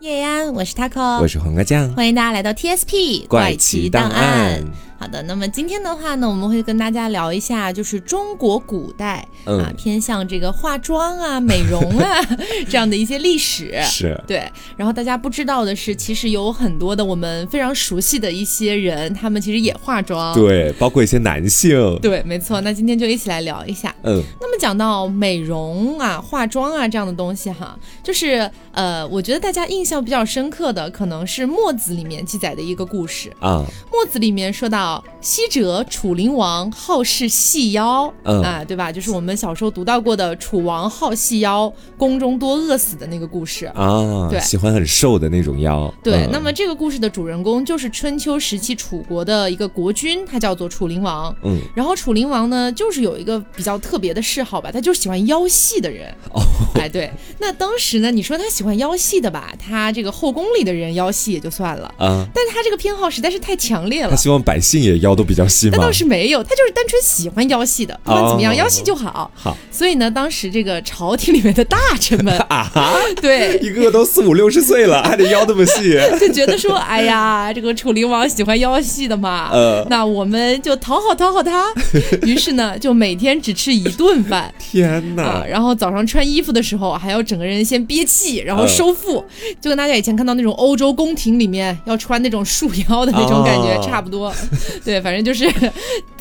叶安，我是 taco，我是黄瓜酱，欢迎大家来到 TSP 怪奇档案。好的，那么今天的话呢，我们会跟大家聊一下，就是中国古代啊，偏向这个化妆啊、美容啊 这样的一些历史。是，对。然后大家不知道的是，其实有很多的我们非常熟悉的一些人，他们其实也化妆。对，包括一些男性。对，没错。那今天就一起来聊一下。嗯。那么讲到美容啊、化妆啊这样的东西哈，就是呃，我觉得大家印象比较深刻的，可能是《墨子》里面记载的一个故事啊。《墨子》里面说到。昔者楚灵王好事细腰，啊，对吧？就是我们小时候读到过的楚王好细腰，宫中多饿死的那个故事啊。对，喜欢很瘦的那种腰。对，那么这个故事的主人公就是春秋时期楚国的一个国君，他叫做楚灵王。嗯，然后楚灵王呢，就是有一个比较特别的嗜好吧，他就是喜欢腰细的人。哦，哎，对。那当时呢，你说他喜欢腰细的吧，他这个后宫里的人腰细也就算了啊，但他这个偏好实在是太强烈了，他希望百姓。也腰都比较细吗？那倒是没有，他就是单纯喜欢腰细的，不管怎么样，腰细就好。好，所以呢，当时这个朝廷里面的大臣们 啊，对，一个个都四五六十岁了，还得腰那么细，就觉得说，哎呀，这个楚灵王喜欢腰细的嘛，呃，那我们就讨好讨好他。于是呢，就每天只吃一顿饭。天哪！然后早上穿衣服的时候，还要整个人先憋气，然后收腹，就跟大家以前看到那种欧洲宫廷里面要穿那种束腰的那种感觉差不多。对，反正就是，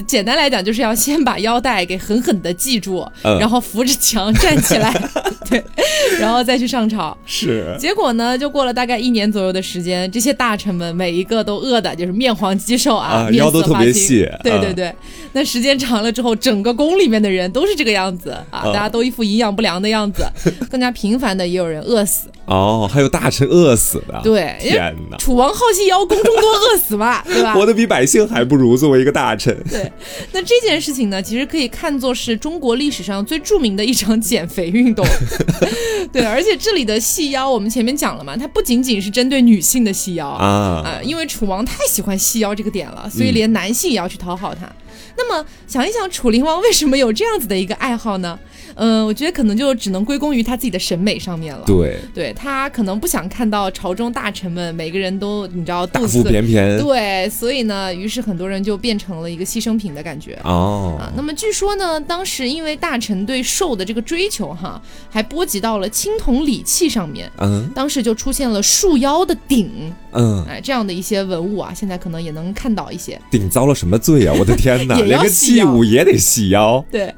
简单来讲，就是要先把腰带给狠狠的系住，然后扶着墙站起来，对，然后再去上朝。是。结果呢，就过了大概一年左右的时间，这些大臣们每一个都饿的就是面黄肌瘦啊，腰都特别细。对对对。那时间长了之后，整个宫里面的人都是这个样子啊，大家都一副营养不良的样子。更加频繁的也有人饿死。哦，还有大臣饿死的。对。天哪！楚王好细腰，宫中多饿死嘛，对吧？活得比百姓还。不如作为一个大臣。对，那这件事情呢，其实可以看作是中国历史上最著名的一场减肥运动。对，而且这里的细腰，我们前面讲了嘛，它不仅仅是针对女性的细腰啊啊，因为楚王太喜欢细腰这个点了，所以连男性也要去讨好他。那么想一想，楚灵王为什么有这样子的一个爱好呢？嗯，我觉得可能就只能归功于他自己的审美上面了。对，对他可能不想看到朝中大臣们每个人都你知道大腹便便。对，所以呢，于是很多人就变成了一个牺牲品的感觉。哦，啊，那么据说呢，当时因为大臣对瘦的这个追求哈，还波及到了青铜礼器上面。嗯，当时就出现了束腰的鼎。嗯，哎，这样的一些文物啊，现在可能也能看到一些。鼎遭了什么罪啊？我的天哪，连个器物也得细腰。对，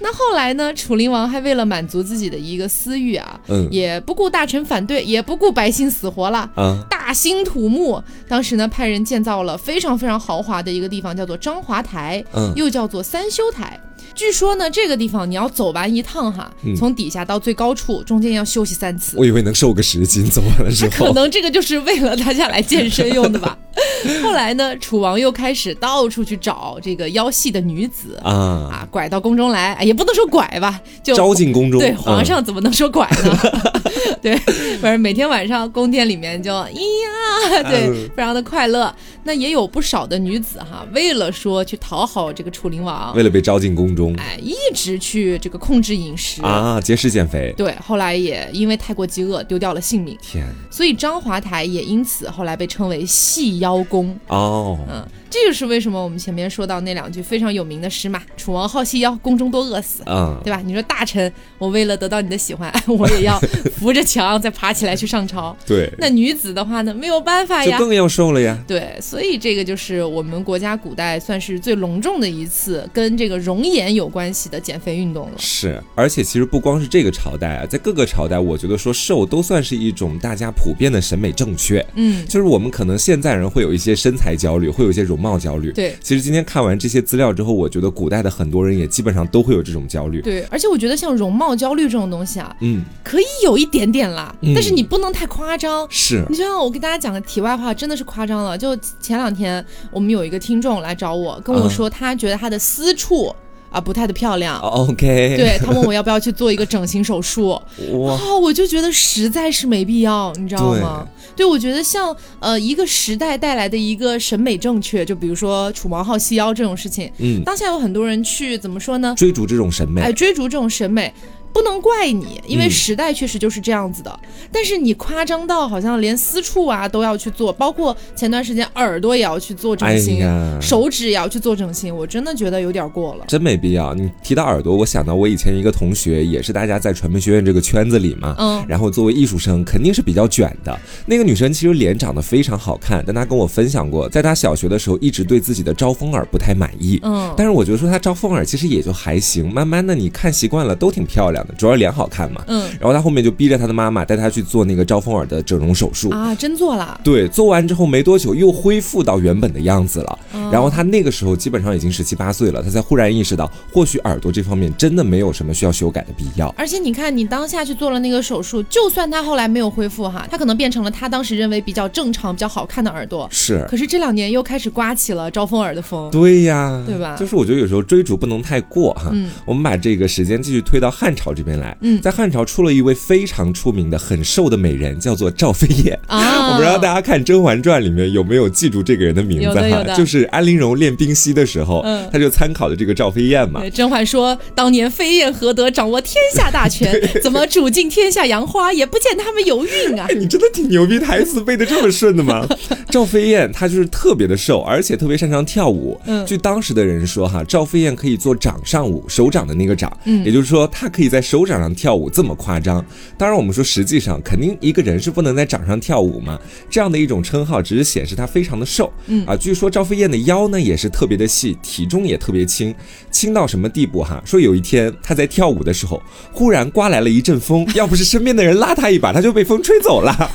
那后来呢？楚灵王还为了满足自己的一个私欲啊，嗯，也不顾大臣反对，也不顾百姓死活了，嗯，大兴土木。当时呢，派人建造了非常非常豪华的一个地方，叫做章华台，嗯，又叫做三修台。据说呢，这个地方你要走完一趟哈，从底下到最高处，中间要休息三次。我以为能瘦个十斤，走完了之后。可能这个就是为了大家来健身用的吧。后来呢，楚王又开始到处去找这个腰细的女子啊啊，拐到宫中来，也不能说拐吧，就招进宫中。对，皇上怎么能说拐呢？对，反正每天晚上宫殿里面就咿呀，对，非常的快乐。那也有不少的女子哈，为了说去讨好这个楚灵王，为了被招进宫中，哎，一直去这个控制饮食啊，节食减肥。对，后来也因为太过饥饿，丢掉了性命。天，所以张华台也因此后来被称为细腰宫。哦，嗯。这就是为什么我们前面说到那两句非常有名的诗嘛，“楚王好细腰，宫中多饿死”，嗯，对吧？你说大臣，我为了得到你的喜欢，我也要扶着墙再爬起来去上朝。对，那女子的话呢，没有办法呀，就更要瘦了呀。对，所以这个就是我们国家古代算是最隆重的一次跟这个容颜有关系的减肥运动了。是，而且其实不光是这个朝代啊，在各个朝代，我觉得说瘦都算是一种大家普遍的审美正确。嗯，就是我们可能现在人会有一些身材焦虑，会有一些容。貌焦虑，对，其实今天看完这些资料之后，我觉得古代的很多人也基本上都会有这种焦虑，对，而且我觉得像容貌焦虑这种东西啊，嗯，可以有一点点啦，但是你不能太夸张，是。你就像我给大家讲个题外话，真的是夸张了，就前两天我们有一个听众来找我，跟我说他觉得他的私处。啊，不太的漂亮。OK，对他问我要不要去做一个整形手术，哇，我就觉得实在是没必要，你知道吗？对，我觉得像呃一个时代带来的一个审美正确，就比如说楚王好细腰这种事情，嗯，当下有很多人去怎么说呢？追逐这种审美，哎，追逐这种审美。不能怪你，因为时代确实就是这样子的。但是你夸张到好像连私处啊都要去做，包括前段时间耳朵也要去做整形，手指也要去做整形，我真的觉得有点过了，真没必要。你提到耳朵，我想到我以前一个同学，也是大家在传媒学院这个圈子里嘛，嗯，然后作为艺术生，肯定是比较卷的。那个女生其实脸长得非常好看，但她跟我分享过，在她小学的时候一直对自己的招风耳不太满意，嗯，但是我觉得说她招风耳其实也就还行，慢慢的你看习惯了都挺漂亮的，主要脸好看嘛，嗯，然后他后面就逼着他的妈妈带他去做那个招风耳的整容手术。啊，真做了，对，做完之后没多久又恢复到原本的样子了，然后他那个时候基本上已经十七八岁了，他才忽然意识到，或许耳朵这方面真的没有什么需要修改的必要，而且你看你当下去做了那个手术，就算他后来没有恢复哈，他可能变成了他当时认为比较正常、比较好看的耳朵，是，可是这两年又开始刮起了招风耳的风，对呀，对吧？就是我觉得有时候追逐不能太过哈，嗯，我们把这个时间继续推到汉朝这边来，嗯，在汉朝出了一位非常出名的很瘦的美人，叫做赵飞燕。啊，我不知道大家看《甄嬛传》里面有没有记住这个人的名字哈，就是安陵容练冰溪的时候，嗯，他就参考的这个赵飞燕嘛。甄嬛说，当年飞燕何德掌握天下大权，怎么煮尽天下杨花也不见他们有孕啊？你真的挺牛逼，台词背的这么顺的吗？赵飞燕她就是特别的瘦，而且特别擅长跳舞。嗯，据当时的人说哈，赵飞燕可以做掌上舞，手掌的那个掌，嗯，也就是说她可以在手掌上跳舞，这么夸张。当然，我们说实际上肯定一个人是不能在掌上跳舞嘛，这样的一种称号只是显示他非常的瘦。嗯啊，据说赵飞燕的腰呢也是特别的细，体重也特别轻，轻到什么地步哈？说有一天她在跳舞的时候，忽然刮来了一阵风，要不是身边的人拉她一把，她就被风吹走了。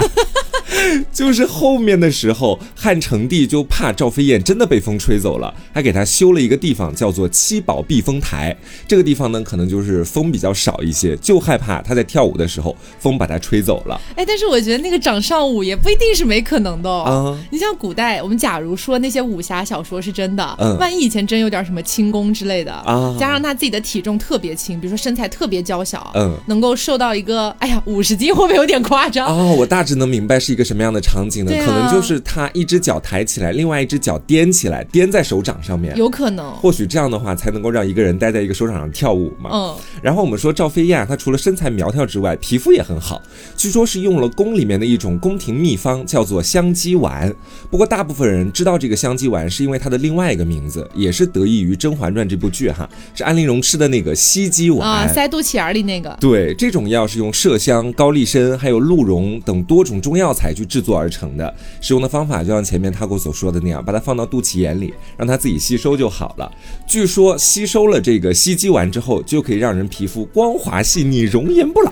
就是后面的时候，汉成帝就怕赵飞燕真的被风吹走了，还给她修了一个地方，叫做七宝避风台。这个地方呢，可能就是风比较少一些，就害怕她在跳舞的时候风把她吹走了。哎，但是我觉得那个掌上舞也不一定是没可能的哦。你像古代，我们假如说那些武侠小说是真的，嗯，万一以前真有点什么轻功之类的啊，加上他自己的体重特别轻，比如说身材特别娇小，嗯，能够瘦到一个，哎呀，五十斤会不会有点夸张？哦，我大致能明白是一个什么样的场景呢？可能就是他一只脚抬起来，另外一只脚踮起来，踮在手掌上面，有可能。或许这样的话才能够让一个人待在一个手掌上跳舞嘛。嗯。然后我们说赵飞燕，她除了身材苗条之外，皮肤也很好，据说是用了宫里面的一种宫廷秘方，叫做香鸡丸。不过大部分人知道这个香鸡丸，是因为它的另外一个名字，也是得益于《甄嬛传》这部剧哈，是安陵容吃的那个西鸡丸啊，塞肚脐眼里那个。对，这种药是用麝香、高丽参还有鹿茸等多种中药材去制作而成的。使用的方法就像前面他给所说的那样，把它放到肚脐眼里，让它自己吸收就好了。据说吸收了这个吸肌丸之后，就可以让人皮肤光滑细腻、容颜不老。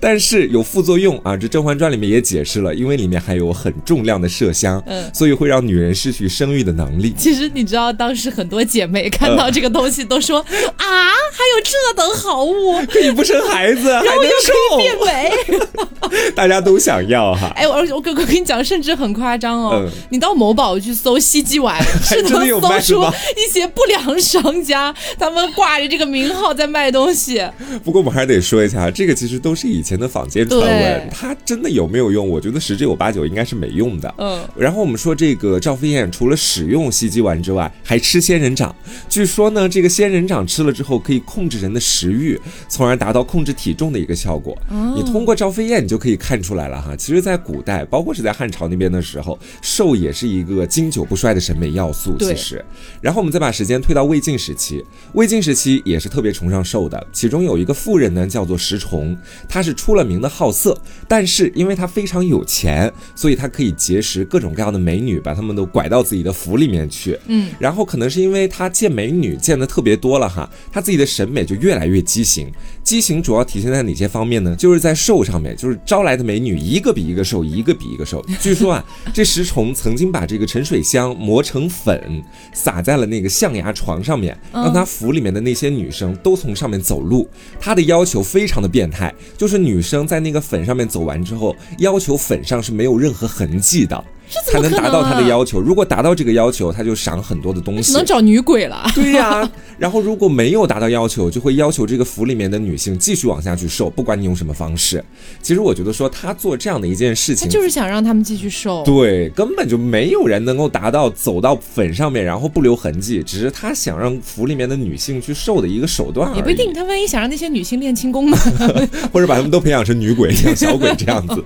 但是有副作用啊，这《甄嬛传》里面也解释了，因为里面含有很重量的麝香，嗯，所以会让女人失去生育的能力。其实你知道，当时很多姐妹看到这个东西都说啊，还有这等好物，可以不生孩子，然后又可以变美，大家都想要哈。哎，我我哥哥跟你讲，甚至很夸张哦，你到某宝去搜西鸡丸，是能搜出一些不良商家他们挂着这个名号在卖东西。不过我们还是得说一下，这个其实都是以前的坊间传闻，它真的有没有用？我觉得十之有八九应该是没用的。嗯。然后我们说这个赵飞燕除了使用西鸡丸之外，还吃仙人掌。据说呢，这个仙人掌吃了之后可以控制人的食欲，从而达到控制体重的一个效果。你通过赵飞燕，你就可以看出来了哈。其实，在古代，包括是在汉朝那边的时候，瘦也是一个经久不衰的审美要素。其实，然后我们再把时间推到魏晋时期，魏晋时期也是特别崇尚瘦的。其中有一个妇人呢，叫做石崇，她是出了名的好色，但是因为她非常有钱，所以她可以结识各种各样的美女，把她们都拐到自己的府里面去。嗯，然后可能是因为她见美女见的特别多了哈，她自己的审美就越来越畸形。畸形主要体现在哪些方面呢？就是在瘦上面，就是招来的美女一个比一个瘦，一个比一个瘦。据说啊，这石崇曾经把这个沉水香磨成粉，撒在了那个象牙床上面，让他府里面的那些女生都从上面走路。他的要求非常的变态，就是女生在那个粉上面走完之后，要求粉上是没有任何痕迹的。才能达到他的要求。如果达到这个要求，他就赏很多的东西，只能找女鬼了。对呀，然后如果没有达到要求，就会要求这个府里面的女性继续往下去受，不管你用什么方式。其实我觉得说他做这样的一件事情，就是想让他们继续受。对，根本就没有人能够达到走到粉上面然后不留痕迹，只是他想让府里面的女性去受的一个手段。也不一定，他万一想让那些女性练轻功呢？或者把他们都培养成女鬼，像小鬼这样子。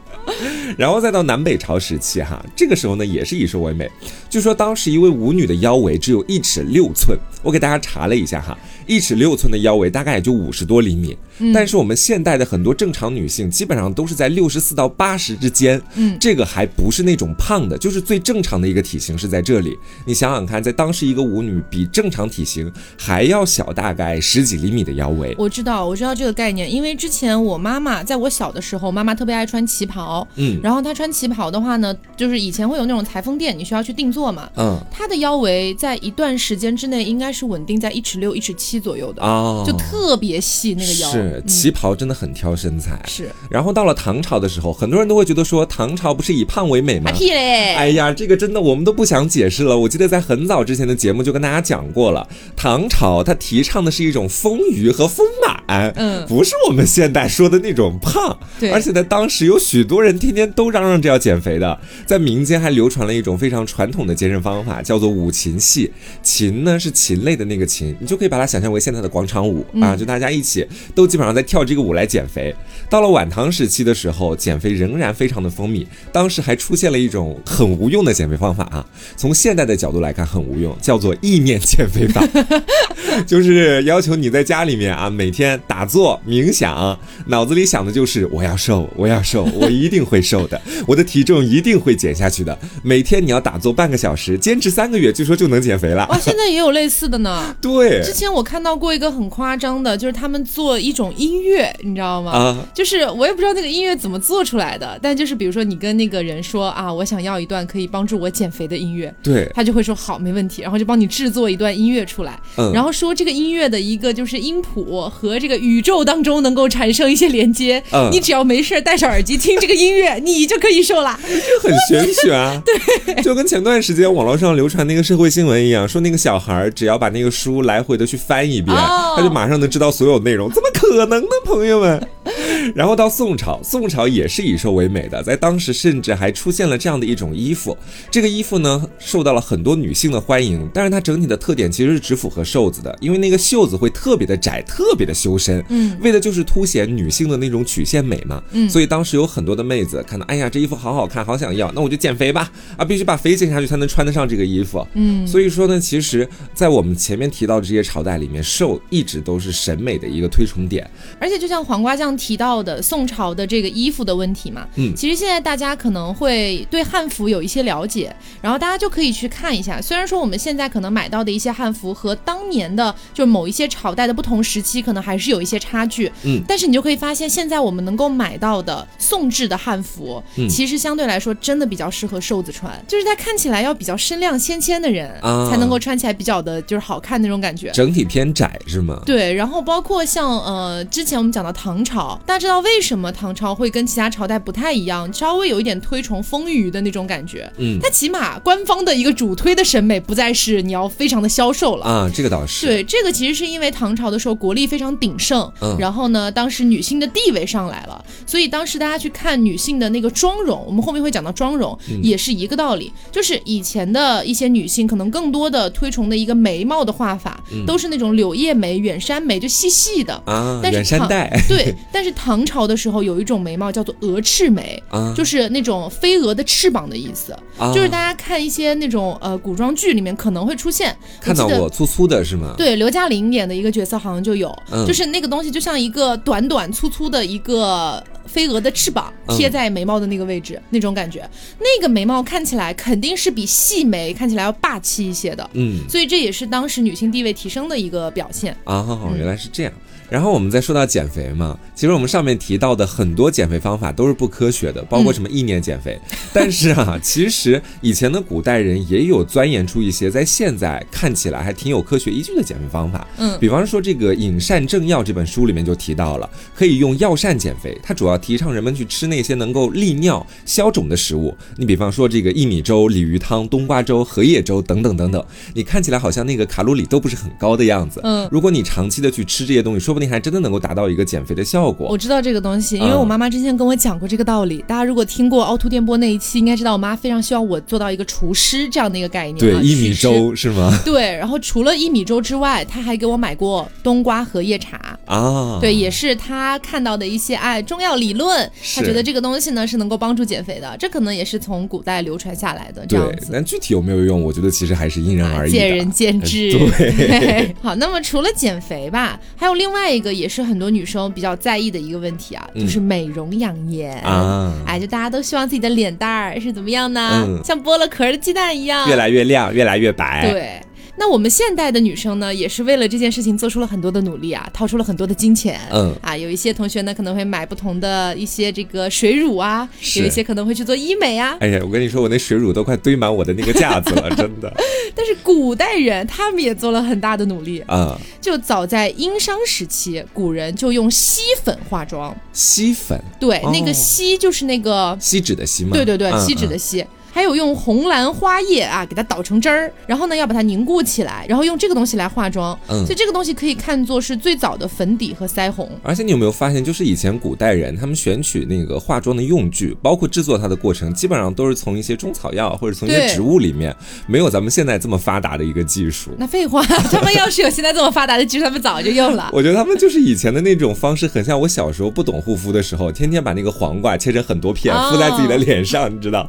然后再到南北朝时期，哈，这个时候呢也是以瘦为美。据说当时一位舞女的腰围只有一尺六寸，我给大家查了一下哈，一尺六寸的腰围大概也就五十多厘米。但是我们现代的很多正常女性基本上都是在六十四到八十之间，嗯，这个还不是那种胖的，就是最正常的一个体型是在这里。你想想看，在当时一个舞女比正常体型还要小大概十几厘米的腰围。我知道，我知道这个概念，因为之前我妈妈在我小的时候，妈妈特别爱穿旗袍，嗯，然后她穿旗袍的话呢，就是以前会有那种裁缝店，你需要去定做嘛，嗯，她的腰围在一段时间之内应该是稳定在一尺六、一尺七左右的哦，就特别细那个腰。是旗袍真的很挑身材，是。然后到了唐朝的时候，很多人都会觉得说唐朝不是以胖为美吗？屁嘞！哎呀，这个真的我们都不想解释了。我记得在很早之前的节目就跟大家讲过了，唐朝它提倡的是一种丰腴和丰满，嗯，不是我们现代说的那种胖。对。而且在当时有许多人天天都嚷嚷着要减肥的，在民间还流传了一种非常传统的健身方法，叫做舞禽戏。禽呢是禽类的那个禽，你就可以把它想象为现在的广场舞啊，就大家一起都基本上在跳。这个舞来减肥，到了晚唐时期的时候，减肥仍然非常的风靡。当时还出现了一种很无用的减肥方法啊，从现代的角度来看很无用，叫做意念减肥法，就是要求你在家里面啊，每天打坐冥想，脑子里想的就是我要瘦，我要瘦，我一定会瘦的，我的体重一定会减下去的。每天你要打坐半个小时，坚持三个月，据说就能减肥了。哇，现在也有类似的呢。对，之前我看到过一个很夸张的，就是他们做一种音乐。你知道吗？啊，就是我也不知道那个音乐怎么做出来的，但就是比如说你跟那个人说啊，我想要一段可以帮助我减肥的音乐，对，他就会说好，没问题，然后就帮你制作一段音乐出来，嗯，然后说这个音乐的一个就是音谱和这个宇宙当中能够产生一些连接，嗯，你只要没事戴上耳机听这个音乐，你就可以瘦了，很玄学啊，对，就跟前段时间网络上流传那个社会新闻一样，说那个小孩只要把那个书来回的去翻一遍，他就马上能知道所有内容，怎么可能呢，朋友们？然后到宋朝，宋朝也是以瘦为美的，在当时甚至还出现了这样的一种衣服，这个衣服呢受到了很多女性的欢迎，但是它整体的特点其实是只符合瘦子的，因为那个袖子会特别的窄，特别的修身，嗯，为的就是凸显女性的那种曲线美嘛，嗯，所以当时有很多的妹子看到，哎呀，这衣服好好看，好想要，那我就减肥吧，啊，必须把肥减下去才能穿得上这个衣服，嗯，所以说呢，其实，在我们前面提到的这些朝代里面，瘦一直都是审美的一个推崇点，而且就像黄瓜酱提到的宋朝的这个衣服的问题嘛，嗯，其实现在大家可能会对汉服有一些了解，然后大家就可以去看一下。虽然说我们现在可能买到的一些汉服和当年的就某一些朝代的不同时期可能还是有一些差距，嗯，但是你就可以发现，现在我们能够买到的宋制的汉服，嗯。其实相对来说真的比较适合瘦子穿，就是他看起来要比较身量纤纤的人才能够穿起来比较的就是好看那种感觉。整体偏窄是吗？对，然后包括像呃之前我们讲到唐朝。大家知道为什么唐朝会跟其他朝代不太一样，稍微有一点推崇丰腴的那种感觉？嗯，它起码官方的一个主推的审美不再是你要非常的消瘦了啊，这个倒是。对，这个其实是因为唐朝的时候国力非常鼎盛，嗯，然后呢，当时女性的地位上来了，所以当时大家去看女性的那个妆容，我们后面会讲到妆容，也是一个道理，就是以前的一些女性可能更多的推崇的一个眉毛的画法，都是那种柳叶眉、远山眉，就细细的。啊，远山黛。对，但是。唐朝的时候有一种眉毛叫做鹅翅眉，就是那种飞蛾的翅膀的意思，就是大家看一些那种呃古装剧里面可能会出现，看到过粗粗的是吗？对，刘嘉玲演的一个角色好像就有，就是那个东西就像一个短短粗粗的一个飞蛾的翅膀贴在眉毛的那个位置，那种感觉，那个眉毛看起来肯定是比细眉看起来要霸气一些的，嗯，所以这也是当时女性地位提升的一个表现。啊，原来是这样。然后我们再说到减肥嘛，其实我们上面提到的很多减肥方法都是不科学的，包括什么意念减肥。但是啊，其实以前的古代人也有钻研出一些在现在看起来还挺有科学依据的减肥方法。嗯，比方说这个《饮膳正要》这本书里面就提到了，可以用药膳减肥。它主要提倡人们去吃那些能够利尿消肿的食物。你比方说这个薏米粥、鲤鱼汤、冬瓜粥、荷叶粥等等等等，你看起来好像那个卡路里都不是很高的样子。嗯，如果你长期的去吃这些东西，说不定还真的能够达到一个减肥的效果。我知道这个东西，因为我妈妈之前跟我讲过这个道理。大家如果听过凹凸电波那一期，应该知道我妈非常希望我做到一个厨师这样的一个概念。对，薏米粥是吗？对，然后除了薏米粥之外，她还给我买过冬瓜荷叶茶啊。对，也是她看到的一些哎中药理论，她觉得这个东西呢是能够帮助减肥的。这可能也是从古代流传下来的这样子。但具体有没有用，我觉得其实还是因人而异，见仁见智。对，好，那么除了减肥吧，还有另外一个也是很多女生比较在意的一个问题啊，就是美容养颜啊。哎，就大家都希望自己的脸蛋儿是怎么样呢？像剥了壳的鸡蛋一样，越来越亮，越来越白。对。那我们现代的女生呢，也是为了这件事情做出了很多的努力啊，掏出了很多的金钱。嗯啊，有一些同学呢可能会买不同的一些这个水乳啊，有一些可能会去做医美啊。哎呀，我跟你说，我那水乳都快堆满我的那个架子了，真的。但是古代人他们也做了很大的努力啊，就早在殷商时期，古人就用锡粉化妆。锡粉？对，那个锡就是那个锡纸的锡吗？对对对，锡纸的锡。还有用红兰花叶啊，给它捣成汁儿，然后呢要把它凝固起来，然后用这个东西来化妆。嗯，所以这个东西可以看作是最早的粉底和腮红。而且你有没有发现，就是以前古代人他们选取那个化妆的用具，包括制作它的过程，基本上都是从一些中草药或者从一些植物里面，没有咱们现在这么发达的一个技术。那废话，他们要是有现在这么发达的技术，他们早就用了。我觉得他们就是以前的那种方式，很像我小时候不懂护肤的时候，天天把那个黄瓜切成很多片敷在自己的脸上，你知道。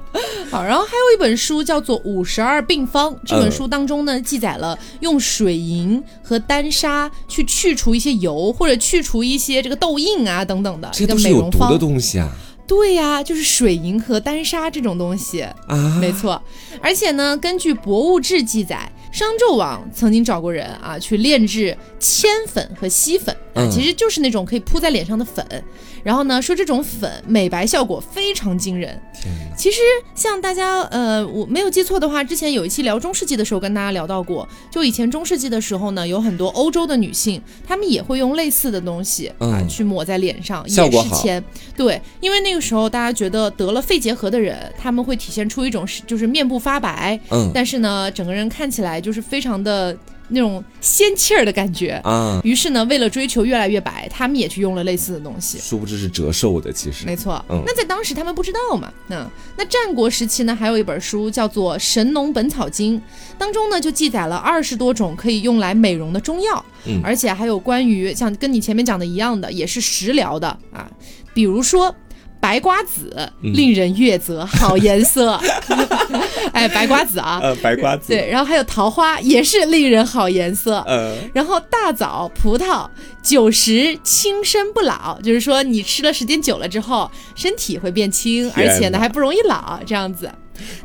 好，然后还有一本书叫做《五十二病方》，这本书当中呢记载了用水银和丹砂去去除一些油，或者去除一些这个痘印啊等等的这个美容方的东西啊。对呀，就是水银和丹砂这种东西啊，没错。而且呢，根据《博物志》记载。商纣王曾经找过人啊，去炼制铅粉和锡粉啊，其实就是那种可以铺在脸上的粉。然后呢，说这种粉美白效果非常惊人。其实像大家呃，我没有记错的话，之前有一期聊中世纪的时候跟大家聊到过，就以前中世纪的时候呢，有很多欧洲的女性，她们也会用类似的东西啊去抹在脸上，也是铅。对，因为那个时候大家觉得得了肺结核的人，他们会体现出一种就是面部发白，嗯，但是呢，整个人看起来。就是非常的那种仙气儿的感觉啊，于是呢，为了追求越来越白，他们也去用了类似的东西。殊不知是折寿的，其实没错。嗯，那在当时他们不知道嘛。那那战国时期呢，还有一本书叫做《神农本草经》，当中呢就记载了二十多种可以用来美容的中药，嗯，而且还有关于像跟你前面讲的一样的，也是食疗的啊，比如说。白瓜子令人悦泽，好颜色。哎，白瓜子啊，呃，白瓜子。对，然后还有桃花，也是令人好颜色。呃，然后大枣、葡萄，久食轻身不老，就是说你吃了时间久了之后，身体会变轻，而且呢还不容易老，这样子。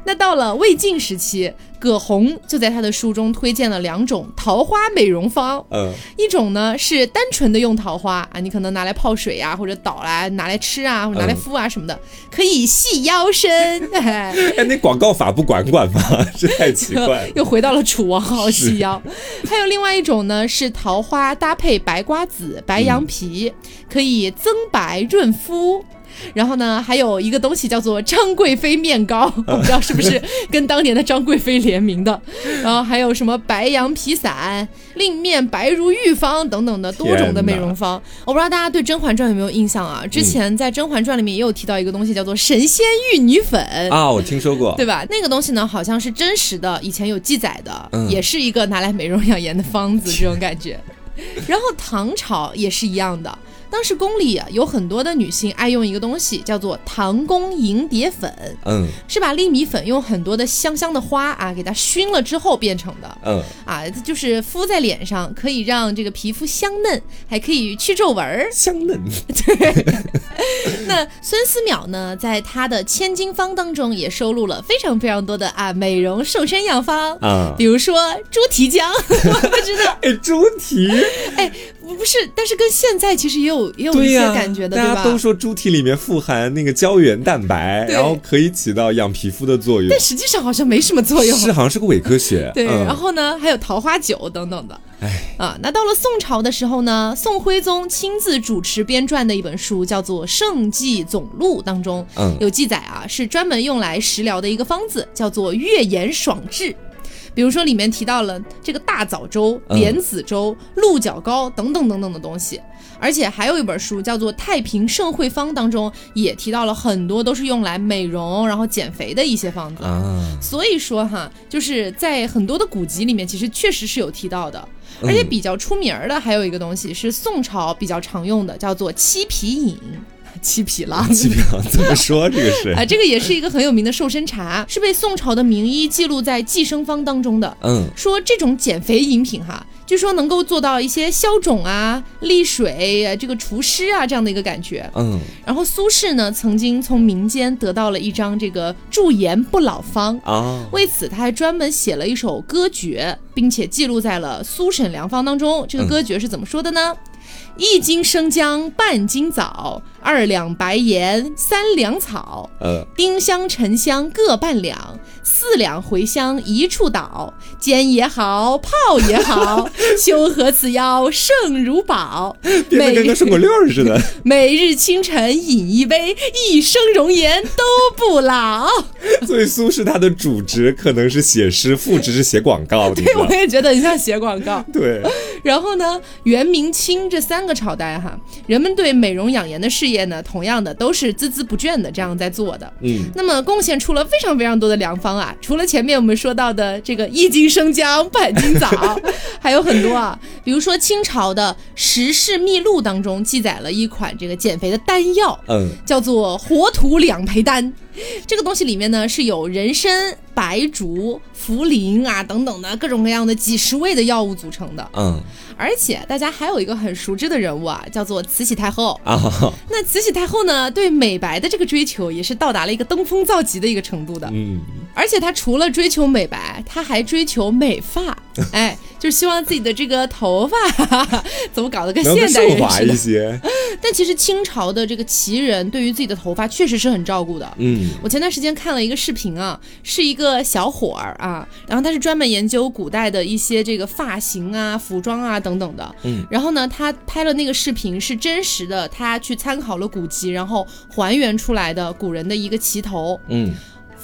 那到了魏晋时期，葛洪就在他的书中推荐了两种桃花美容方。嗯，一种呢是单纯的用桃花啊，你可能拿来泡水呀，或者捣来拿来吃啊，或者拿来敷啊什么的，可以细腰身。哎，那广告法不管管吗？这太奇怪。又回到了楚王好细腰。还有另外一种呢，是桃花搭配白瓜子、白羊皮，可以增白润肤。然后呢，还有一个东西叫做张贵妃面膏，我不知道是不是跟当年的张贵妃联名的。然后还有什么白羊皮伞、令面白如玉方等等的多种的美容方。我不知道大家对《甄嬛传》有没有印象啊？之前在《甄嬛传》里面也有提到一个东西叫做神仙玉女粉啊，我听说过，对吧？那个东西呢，好像是真实的，以前有记载的，也是一个拿来美容养颜的方子，这种感觉。然后唐朝也是一样的。当时宫里啊有很多的女性爱用一个东西，叫做唐宫银蝶粉。嗯，是把粒米粉用很多的香香的花啊，给它熏了之后变成的。嗯，啊，就是敷在脸上，可以让这个皮肤香嫩，还可以去皱纹儿。香嫩。对。那孙思邈呢，在他的千金方当中也收录了非常非常多的啊美容瘦身药方啊，比如说猪蹄姜，我不知道。哎，猪蹄。哎。不是，但是跟现在其实也有也有一些感觉的，大家都说猪蹄里面富含那个胶原蛋白，然后可以起到养皮肤的作用，但实际上好像没什么作用，是好像是个伪科学。对，然后呢，还有桃花酒等等的。哎啊，那到了宋朝的时候呢，宋徽宗亲自主持编撰的一本书叫做《圣济总录》当中，嗯，有记载啊，是专门用来食疗的一个方子，叫做月颜爽治。比如说里面提到了这个大枣粥、莲子粥、鹿角膏等等等等的东西，而且还有一本书叫做《太平盛会方》当中也提到了很多都是用来美容然后减肥的一些方子。所以说哈，就是在很多的古籍里面，其实确实是有提到的。而且比较出名的还有一个东西是宋朝比较常用的，叫做七皮饮。七匹狼，七匹狼怎么说？这个是啊，这个也是一个很有名的瘦身茶，是被宋朝的名医记录在《寄生方》当中的。嗯，说这种减肥饮品哈，据说能够做到一些消肿啊、利水、这个除湿啊这样的一个感觉。嗯，然后苏轼呢，曾经从民间得到了一张这个驻颜不老方啊，为此他还专门写了一首歌诀，并且记录在了《苏沈良方》当中。这个歌诀是怎么说的呢？一斤生姜半斤枣，二两白盐三两草，呃，丁香沉香各半两，四两茴香一处倒，煎也好，泡也好，修和此药胜如宝。变得跟个顺口溜似的。每日清晨饮一杯，一生容颜都不老。所以苏轼他的主职可能是写诗，副职是写广告。对，我也觉得很像写广告。对。然后呢，元、明、清这三个朝代哈，人们对美容养颜的事业呢，同样的都是孜孜不倦的这样在做的。嗯，那么贡献出了非常非常多的良方啊，除了前面我们说到的这个一斤生姜半斤枣，还有很多啊，比如说清朝的《时事秘录》当中记载了一款这个减肥的丹药，嗯，叫做活土两培丹。这个东西里面呢是有人参、白术、茯苓啊等等的各种各样的几十味的药物组成的。嗯，而且大家还有一个很熟知的人物啊，叫做慈禧太后 啊。那慈禧太后呢，对美白的这个追求也是到达了一个登峰造极的一个程度的。嗯，而且她除了追求美白，她还追求美发。哎。就希望自己的这个头发 怎么搞得跟现代人似的？但其实清朝的这个旗人对于自己的头发确实是很照顾的。嗯，我前段时间看了一个视频啊，是一个小伙儿啊，然后他是专门研究古代的一些这个发型啊、服装啊等等的。嗯，然后呢，他拍了那个视频是真实的，他去参考了古籍，然后还原出来的古人的一个旗头。嗯。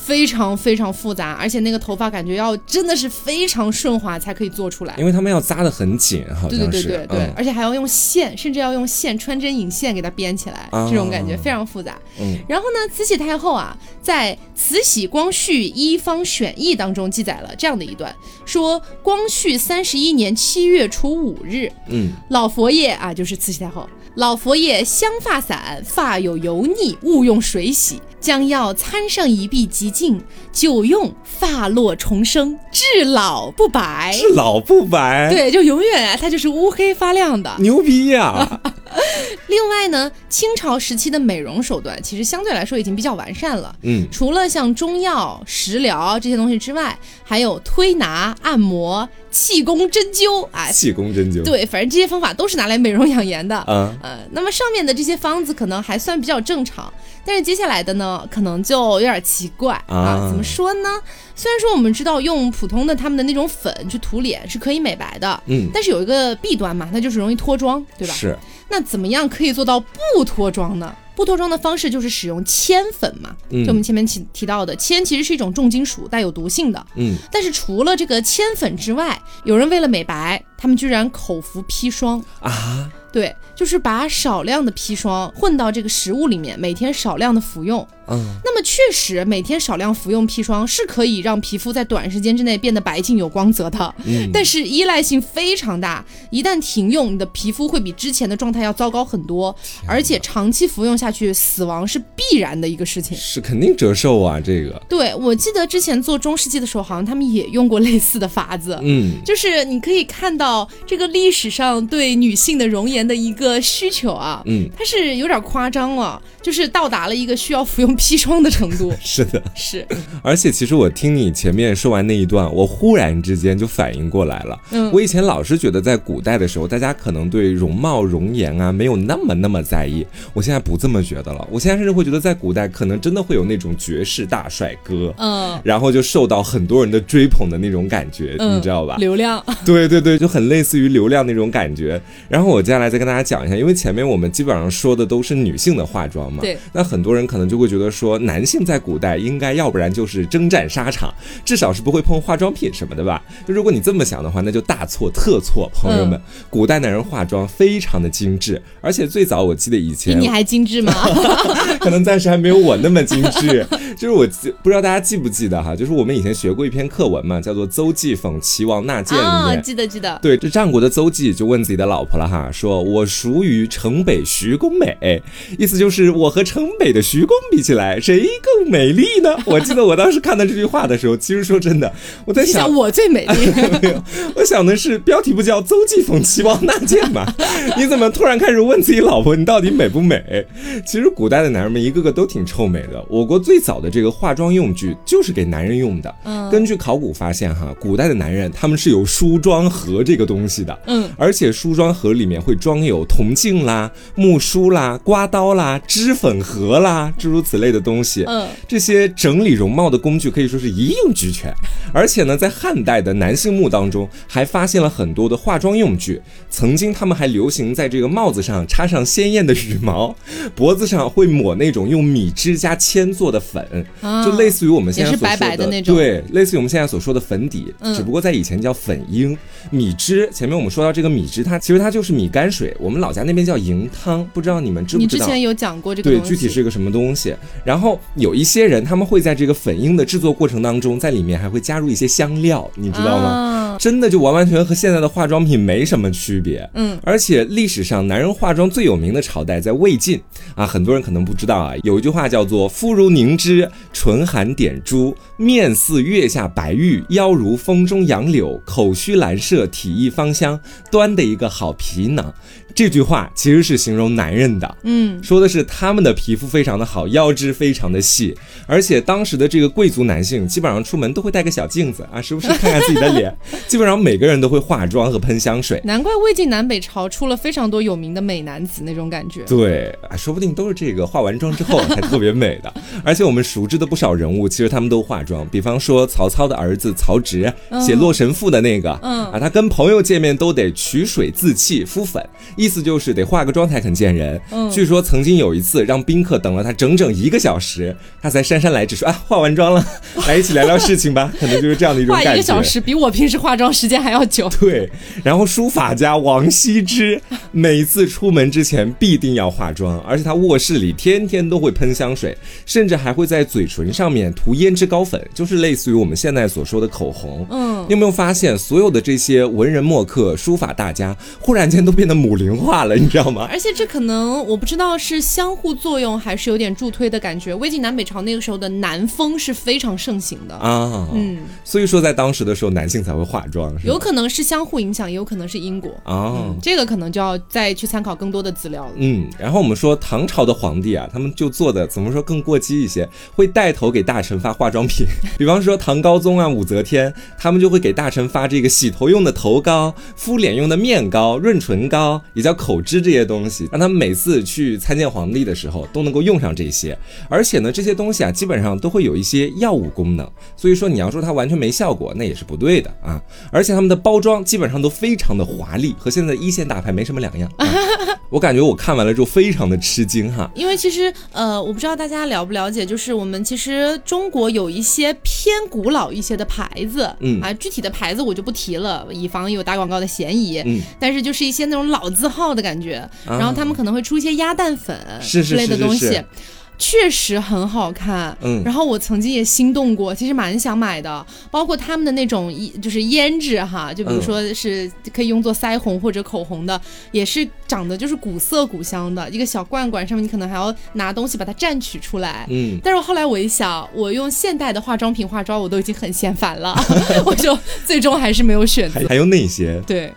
非常非常复杂，而且那个头发感觉要真的是非常顺滑才可以做出来，因为他们要扎的很紧，好像是。对对对对对，而且还要用线，甚至要用线穿针引线给它编起来，这种感觉非常复杂。嗯。然后呢，慈禧太后啊，在《慈禧光绪一方选义》当中记载了这样的一段，说光绪三十一年七月初五日，嗯，老佛爷啊，就是慈禧太后。老佛爷香发散，发有油腻，勿用水洗，将要参上一臂即净，久用发落重生，至老不白。至老不白，对，就永远它就是乌黑发亮的，牛逼呀！另外呢，清朝时期的美容手段其实相对来说已经比较完善了。嗯，除了像中药、食疗这些东西之外，还有推拿、按摩、气功、针灸啊。气功、针灸，对，反正这些方法都是拿来美容养颜的。嗯，呃，那么上面的这些方子可能还算比较正常，但是接下来的呢，可能就有点奇怪啊。怎么说呢？虽然说我们知道用普通的他们的那种粉去涂脸是可以美白的，嗯，但是有一个弊端嘛，那就是容易脱妆，对吧？是。那怎么样可以做到不脱妆呢？不脱妆的方式就是使用铅粉嘛，就我们前面提提到的铅其实是一种重金属，带有毒性的。嗯，但是除了这个铅粉之外，有人为了美白，他们居然口服砒霜啊。对，就是把少量的砒霜混到这个食物里面，每天少量的服用。嗯，那么确实每天少量服用砒霜是可以让皮肤在短时间之内变得白净有光泽的。嗯，但是依赖性非常大，一旦停用，你的皮肤会比之前的状态要糟糕很多，而且长期服用下去，死亡是必然的一个事情。是肯定折寿啊，这个。对，我记得之前做中世纪的时候，好像他们也用过类似的法子。嗯，就是你可以看到这个历史上对女性的容颜。的一个需求啊，嗯，它是有点夸张了，就是到达了一个需要服用砒霜的程度。是的，是。而且其实我听你前面说完那一段，我忽然之间就反应过来了。嗯，我以前老是觉得在古代的时候，大家可能对容貌容颜啊没有那么那么在意。我现在不这么觉得了，我现在甚至会觉得在古代可能真的会有那种绝世大帅哥，嗯，然后就受到很多人的追捧的那种感觉，你知道吧？流量。对对对，就很类似于流量那种感觉。然后我接下来再跟大家讲一下，因为前面我们基本上说的都是女性的化妆嘛，对。那很多人可能就会觉得说，男性在古代应该要不然就是征战沙场，至少是不会碰化妆品什么的吧？就如果你这么想的话，那就大错特错，朋友们。古代男人化妆非常的精致，而且最早我记得以前比你还精致吗？可能暂时还没有我那么精致。就是我记不知道大家记不记得哈，就是我们以前学过一篇课文嘛，叫做《邹忌讽齐王纳谏》里面，记得记得。对，这战国的邹忌就问自己的老婆了哈，说我孰与城北徐公美？意思就是我和城北的徐公比起来，谁更美丽呢？我记得我当时看到这句话的时候，其实说真的，我在想我最美丽。没有，我想的是标题不叫邹忌讽齐王纳谏吗？你怎么突然开始问自己老婆你到底美不美？其实古代的男人们一个个都挺臭美的。我国最早的这个化妆用具就是给男人用的。嗯，根据考古发现哈，古代的男人他们是有梳妆盒这个东西的。嗯，而且梳妆盒里面会装有铜镜啦、木梳啦、刮刀啦、脂粉盒啦，诸如此类的东西。嗯，这些整理容貌的工具可以说是一应俱全。而且呢，在汉代的男性墓当中还发现了很多的化妆用具。曾经他们还流行在这个帽子上插上鲜艳的羽毛，脖子上会抹那种用米汁加铅做的粉，就类似于我们现在所说的对，类似于我们现在所说的粉底，只不过在以前叫粉缨。米汁前面我们说到这个米汁，它其实它就是米泔水，我们老家那边叫银汤，不知道你们知不知道？你之前有讲过这个对，具体是个什么东西？然后有一些人他们会在这个粉樱的制作过程当中，在里面还会加入一些香料，你知道吗？真的就完完全全和现在的化妆品没什么区别，嗯，而且历史上男人化妆最有名的朝代在魏晋啊，很多人可能不知道啊，有一句话叫做“肤如凝脂，唇含点珠，面似月下白玉，腰如风中杨柳，口须兰麝，体一芳香”，端的一个好皮囊。这句话其实是形容男人的，嗯，说的是他们的皮肤非常的好，腰肢非常的细，而且当时的这个贵族男性基本上出门都会带个小镜子啊，时不时看看自己的脸，基本上每个人都会化妆和喷香水。难怪魏晋南北朝出了非常多有名的美男子那种感觉。对啊，说不定都是这个化完妆之后才特别美的。而且我们熟知的不少人物，其实他们都化妆，比方说曹操的儿子曹植写《洛神赋》的那个，嗯啊，他跟朋友见面都得取水自弃敷粉。意思就是得化个妆才肯见人。嗯，据说曾经有一次让宾客等了他整整一个小时，他才姗姗来迟说：“啊，化完妆了，来一起聊聊事情吧。”可能就是这样的一种感觉。化一个小时比我平时化妆时间还要久。对，然后书法家王羲之每次出门之前必定要化妆，而且他卧室里天天都会喷香水，甚至还会在嘴唇上面涂胭脂膏粉，就是类似于我们现在所说的口红。嗯，你有没有发现，所有的这些文人墨客、书法大家，忽然间都变得母灵？化了，你知道吗？而且这可能我不知道是相互作用还是有点助推的感觉。魏晋南北朝那个时候的南风是非常盛行的啊，嗯，所以说在当时的时候，男性才会化妆，有可能是相互影响，也有可能是因果啊。这个可能就要再去参考更多的资料了。嗯，然后我们说唐朝的皇帝啊，他们就做的怎么说更过激一些，会带头给大臣发化妆品。比方说唐高宗啊、武则天，他们就会给大臣发这个洗头用的头膏、敷脸用的面膏、润唇膏。也叫口脂这些东西，让他们每次去参见皇帝的时候都能够用上这些。而且呢，这些东西啊，基本上都会有一些药物功能。所以说，你要说它完全没效果，那也是不对的啊。而且他们的包装基本上都非常的华丽，和现在一线大牌没什么两样。我感觉我看完了之后非常的吃惊哈。因为其实呃，我不知道大家了不了解，就是我们其实中国有一些偏古老一些的牌子，嗯啊，具体的牌子我就不提了，以防有打广告的嫌疑。嗯，但是就是一些那种老字。号的感觉，然后他们可能会出一些鸭蛋粉之类的东西，确实很好看。嗯，然后我曾经也心动过，其实蛮想买的。包括他们的那种就是胭脂哈，就比如说是可以用作腮红或者口红的，也是长得就是古色古香的一个小罐罐，上面你可能还要拿东西把它蘸取出来。嗯，但是后来我一想，我用现代的化妆品化妆，我都已经很嫌烦了，我就最终还是没有选择。还有哪些？对。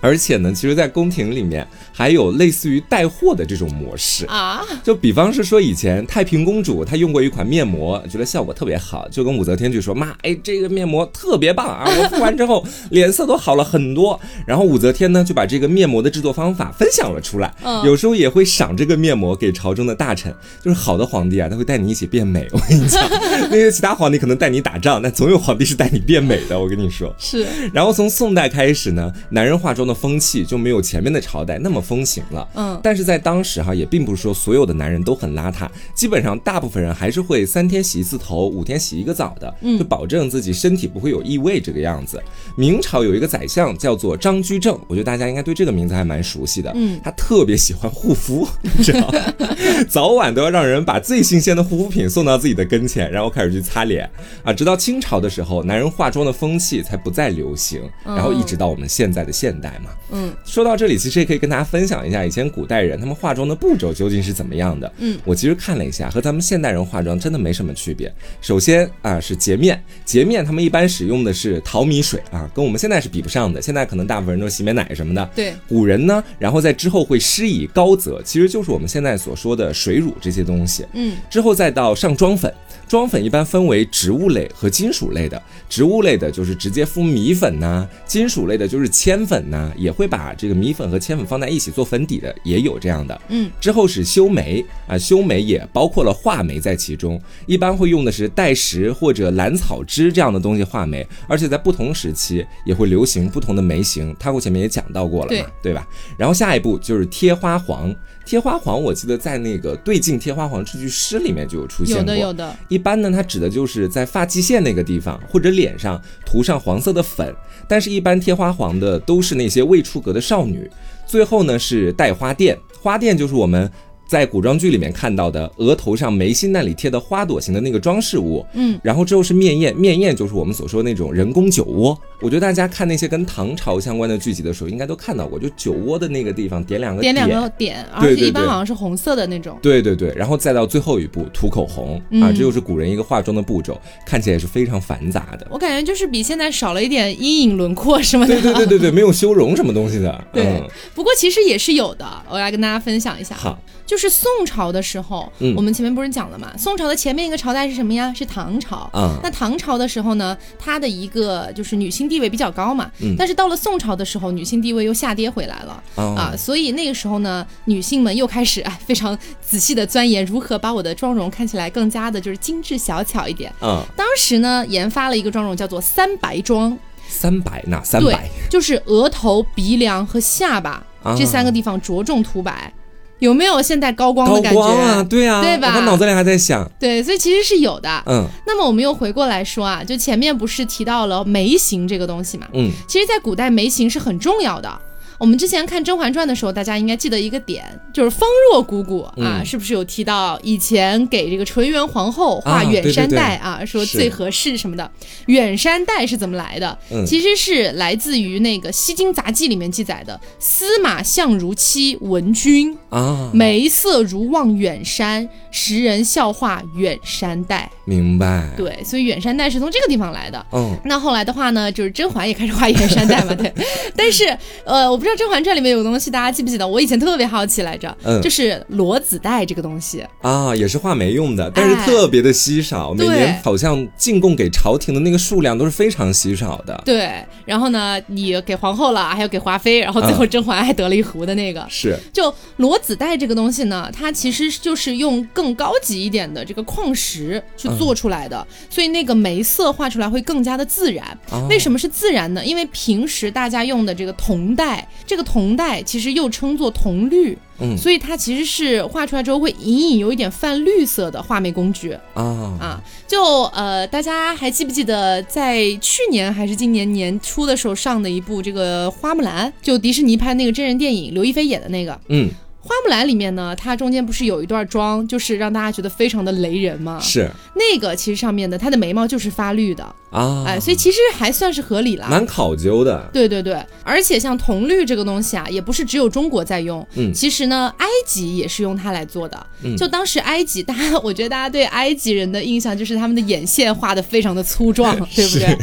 而且呢，其实，在宫廷里面还有类似于带货的这种模式啊。就比方是说，以前太平公主她用过一款面膜，觉得效果特别好，就跟武则天去说：“妈，哎，这个面膜特别棒啊！我敷完之后脸色都好了很多。”然后武则天呢就把这个面膜的制作方法分享了出来。有时候也会赏这个面膜给朝中的大臣。就是好的皇帝啊，他会带你一起变美。我跟你讲，那些其他皇帝可能带你打仗，但总有皇帝是带你变美的。我跟你说是。然后从宋代开始呢，男人化妆的风气就没有前面的朝代那么风行了。嗯，但是在当时哈，也并不是说所有的男人都很邋遢，基本上大部分人还是会三天洗一次头，五天洗一个澡的，就保证自己身体不会有异味这个样子。明朝有一个宰相叫做张居正，我觉得大家应该对这个名字还蛮熟悉的。嗯，他特别喜欢护肤，你知道，早晚都要让人把最新鲜的护肤品送到自己的跟前，然后开始去擦脸啊。直到清朝的时候，男人化妆的风气才不再流行，然后一直到我们现在的现代嘛。嗯，说到这里，其实也可以跟大家分享一下以前古代人他们化妆的步骤究竟是怎么样的。嗯，我其实看了一下，和咱们现代人化妆真的没什么区别。首先啊是洁面，洁面他们一般使用的是淘米水啊，跟我们现在是比不上的。现在可能大部分人都洗面奶什么的。对，古人呢，然后在之后会施以膏泽，其实就是我们现在所说的水乳这些东西。嗯，之后再到上妆粉。妆粉一般分为植物类和金属类的，植物类的就是直接敷米粉呐，金属类的就是铅粉呐，也会把这个米粉和铅粉放在一起做粉底的，也有这样的。嗯，之后是修眉啊，修眉也包括了画眉在其中，一般会用的是黛石或者兰草汁这样的东西画眉，而且在不同时期也会流行不同的眉形，他我前面也讲到过了嘛，对吧？然后下一步就是贴花黄。贴花黄，我记得在那个对镜贴花黄这句诗里面就有出现过。有的，有的。一般呢，它指的就是在发际线那个地方或者脸上涂上黄色的粉。但是，一般贴花黄的都是那些未出阁的少女。最后呢，是戴花钿，花钿就是我们。在古装剧里面看到的额头上眉心那里贴的花朵形的那个装饰物，嗯，然后之后是面宴，面宴就是我们所说那种人工酒窝。我觉得大家看那些跟唐朝相关的剧集的时候，应该都看到过，就酒窝的那个地方点两个点两个点，而且一般好像是红色的那种。对对对，然后再到最后一步涂口红啊，这就是古人一个化妆的步骤，看起来也是非常繁杂的。我感觉就是比现在少了一点阴影轮廓什么的。对对对对对，没有修容什么东西的。对，不过其实也是有的，我来跟大家分享一下。好。就是宋朝的时候，我们前面不是讲了嘛？宋朝的前面一个朝代是什么呀？是唐朝。那唐朝的时候呢，它的一个就是女性地位比较高嘛。但是到了宋朝的时候，女性地位又下跌回来了啊。所以那个时候呢，女性们又开始 哎非常仔细的钻研如何把我的妆容看起来更加的就是精致小巧一点。嗯。当时呢，研发了一个妆容叫做三白妆。三白哪三白？就是额头、鼻梁和下巴这三个地方着重涂白。有没有现代高光的感觉啊？对啊，对吧？我脑子里还在想，对，所以其实是有的。嗯，那么我们又回过来说啊，就前面不是提到了眉形这个东西嘛？嗯，其实，在古代眉形是很重要的。我们之前看《甄嬛传》的时候，大家应该记得一个点，就是方若姑姑啊，是不是有提到以前给这个纯元皇后画远山黛啊，说最合适什么的？远山黛是怎么来的？其实是来自于那个《西京杂记》里面记载的：司马相如妻文君啊，眉色如望远山，时人笑话远山黛。明白。对，所以远山黛是从这个地方来的。嗯，那后来的话呢，就是甄嬛也开始画远山黛嘛，对。但是，呃，我不。知道《甄嬛传》里面有个东西，大家记不记得？我以前特别好奇来着，嗯，就是裸子带这个东西啊，也是画眉用的，但是特别的稀少，每年好像进贡给朝廷的那个数量都是非常稀少的。对，然后呢，你给皇后了，还有给华妃，然后最后甄嬛还得了一壶的那个。是，就裸子带这个东西呢，它其实就是用更高级一点的这个矿石去做出来的，所以那个眉色画出来会更加的自然。为什么是自然呢？因为平时大家用的这个铜带。这个铜带其实又称作铜绿，嗯，所以它其实是画出来之后会隐隐有一点泛绿色的画眉工具啊啊！就呃，大家还记不记得在去年还是今年年初的时候上的一部这个花木兰，就迪士尼拍那个真人电影，刘亦菲演的那个，嗯。花木兰里面呢，它中间不是有一段妆，就是让大家觉得非常的雷人吗？是那个，其实上面的她的眉毛就是发绿的啊，哎，所以其实还算是合理啦，蛮考究的。对对对，而且像铜绿这个东西啊，也不是只有中国在用，嗯，其实呢，埃及也是用它来做的。嗯，就当时埃及，大家我觉得大家对埃及人的印象就是他们的眼线画的非常的粗壮，对不对？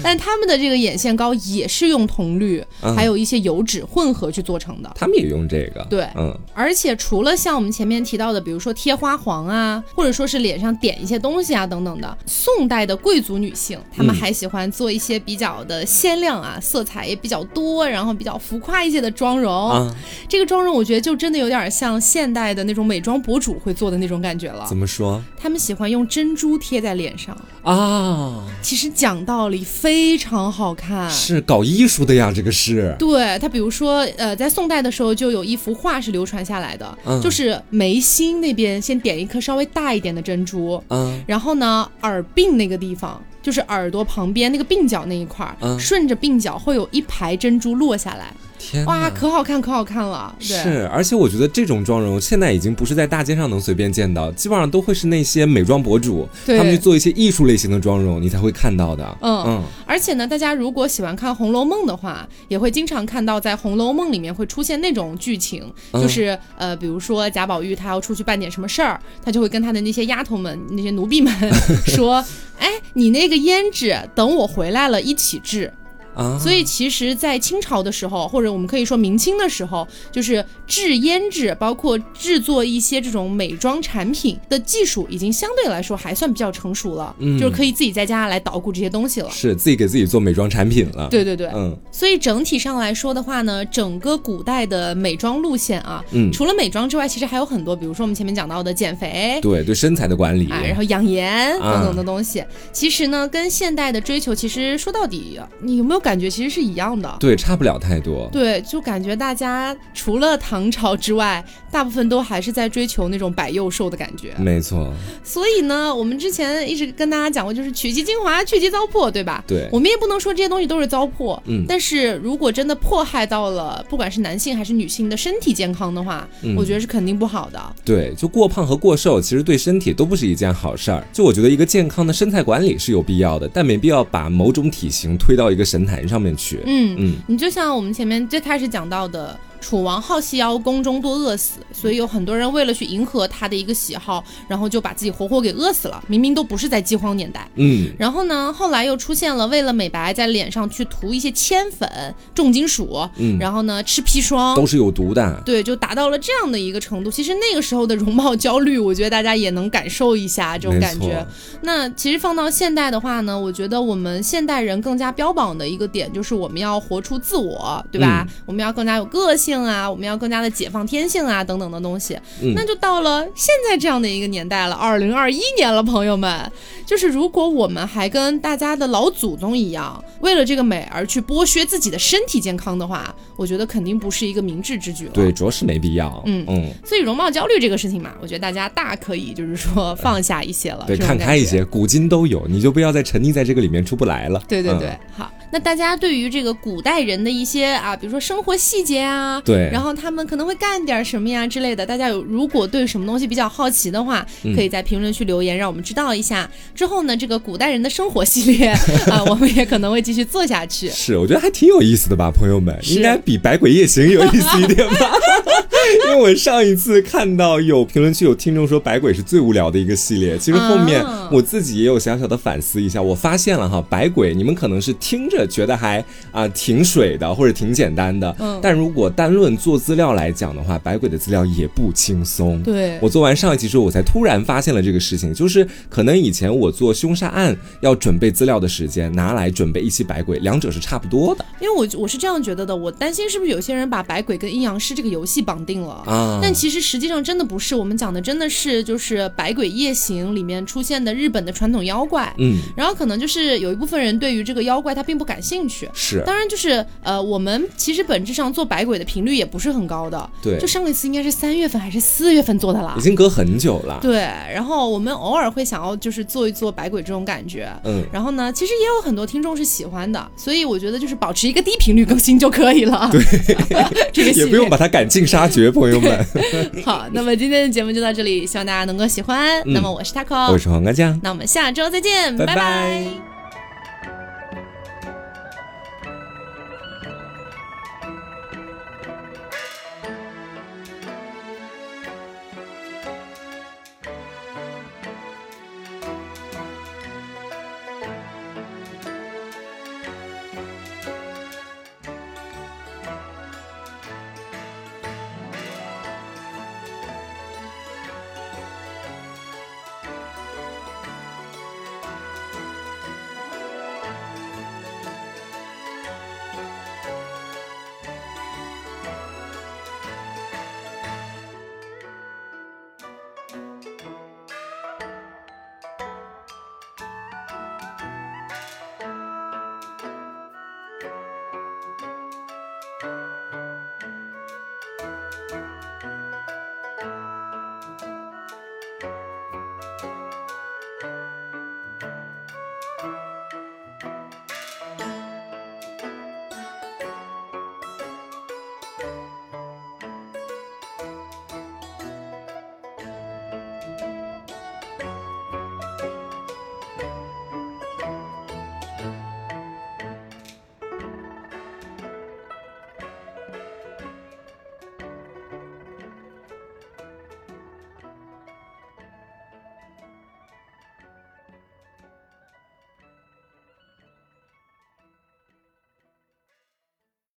但他们的这个眼线膏也是用铜绿，还有一些油脂混合去做成的。他们也用这个，对，嗯。而且除了像我们前面提到的，比如说贴花黄啊，或者说是脸上点一些东西啊等等的，宋代的贵族女性，她们还喜欢做一些比较的鲜亮啊，色彩也比较多，然后比较浮夸一些的妆容。这个妆容我觉得就真的有点像现代的那种美妆博主会做的那种感觉了。怎么说？她们喜欢用珍珠贴在脸上啊。其实讲道理非常好看，是搞艺术的呀，这个是。对他，比如说呃，在宋代的时候就有一幅画是流传下来的，就是眉心那边先点一颗稍微大一点的珍珠，嗯，然后呢，耳鬓那个地方。就是耳朵旁边那个鬓角那一块儿，顺着鬓角会有一排珍珠落下来。天哇，可好看，可好看了。是，而且我觉得这种妆容现在已经不是在大街上能随便见到，基本上都会是那些美妆博主，他们去做一些艺术类型的妆容，你才会看到的。嗯嗯。而且呢，大家如果喜欢看《红楼梦》的话，也会经常看到在《红楼梦》里面会出现那种剧情，就是呃，比如说贾宝玉他要出去办点什么事儿，他就会跟他的那些丫头们、那些奴婢们说：“哎，你那个胭脂，等我回来了一起治。”所以其实，在清朝的时候，或者我们可以说明清的时候，就是制胭脂，包括制作一些这种美妆产品的技术，已经相对来说还算比较成熟了，就是可以自己在家来捣鼓这些东西了，是自己给自己做美妆产品了。对对对，嗯。所以整体上来说的话呢，整个古代的美妆路线啊，嗯，除了美妆之外，其实还有很多，比如说我们前面讲到的减肥，对对，身材的管理，然后养颜等等的东西，其实呢，跟现代的追求，其实说到底，你有没有？感觉其实是一样的，对，差不了太多。对，就感觉大家除了唐朝之外，大部分都还是在追求那种百幼瘦的感觉。没错。所以呢，我们之前一直跟大家讲过，就是取其精华，去其糟粕，对吧？对。我们也不能说这些东西都是糟粕，嗯。但是如果真的迫害到了不管是男性还是女性的身体健康的话，我觉得是肯定不好的。对，就过胖和过瘦，其实对身体都不是一件好事儿。就我觉得一个健康的身材管理是有必要的，但没必要把某种体型推到一个神坛。上面去，嗯嗯，你就像我们前面最开始讲到的。楚王好细腰，宫中多饿死，所以有很多人为了去迎合他的一个喜好，然后就把自己活活给饿死了。明明都不是在饥荒年代，嗯。然后呢，后来又出现了为了美白，在脸上去涂一些铅粉、重金属，嗯。然后呢，吃砒霜都是有毒的，对，就达到了这样的一个程度。其实那个时候的容貌焦虑，我觉得大家也能感受一下这种感觉。那其实放到现代的话呢，我觉得我们现代人更加标榜的一个点就是我们要活出自我，对吧？我们要更加有个性。啊，我们要更加的解放天性啊，等等的东西，那就到了现在这样的一个年代了，二零二一年了，朋友们，就是如果我们还跟大家的老祖宗一样，为了这个美而去剥削自己的身体健康的话，我觉得肯定不是一个明智之举了。对，着实没必要。嗯嗯，所以容貌焦虑这个事情嘛，我觉得大家大可以就是说放下一些了，对，看开一些，古今都有，你就不要再沉溺在这个里面出不来了。对对对，好。那大家对于这个古代人的一些啊，比如说生活细节啊，对，然后他们可能会干点什么呀之类的，大家有如果对什么东西比较好奇的话，可以在评论区留言，让我们知道一下。之后呢，这个古代人的生活系列 啊，我们也可能会继续做下去。是，我觉得还挺有意思的吧，朋友们，应该比《百鬼夜行》有意思一点吧？因为我上一次看到有评论区有听众说《百鬼》是最无聊的一个系列，其实后面我自己也有小小的反思一下，我发现了哈，《百鬼》你们可能是听着。觉得还啊挺水的，或者挺简单的。嗯，但如果单论做资料来讲的话，百鬼的资料也不轻松。对，我做完上一期之后，我才突然发现了这个事情，就是可能以前我做凶杀案要准备资料的时间，拿来准备一期百鬼，两者是差不多的。因为我我是这样觉得的，我担心是不是有些人把百鬼跟阴阳师这个游戏绑定了。啊？但其实实际上真的不是，我们讲的真的是就是百鬼夜行里面出现的日本的传统妖怪。嗯，然后可能就是有一部分人对于这个妖怪他并不感兴趣，是，当然就是呃，我们其实本质上做百鬼的频率也不是很高的，对，就上一次应该是三月份还是四月份做的啦，已经隔很久了，对，然后我们偶尔会想要就是做一做百鬼这种感觉，嗯，然后呢，其实也有很多听众是喜欢的，所以我觉得就是保持一个低频率更新就可以了，对，这个也不用把它赶尽杀绝，觉，朋友们。好，那么今天的节目就到这里，希望大家能够喜欢。那么我是 taco，我是黄瓜酱，那我们下周再见，拜拜。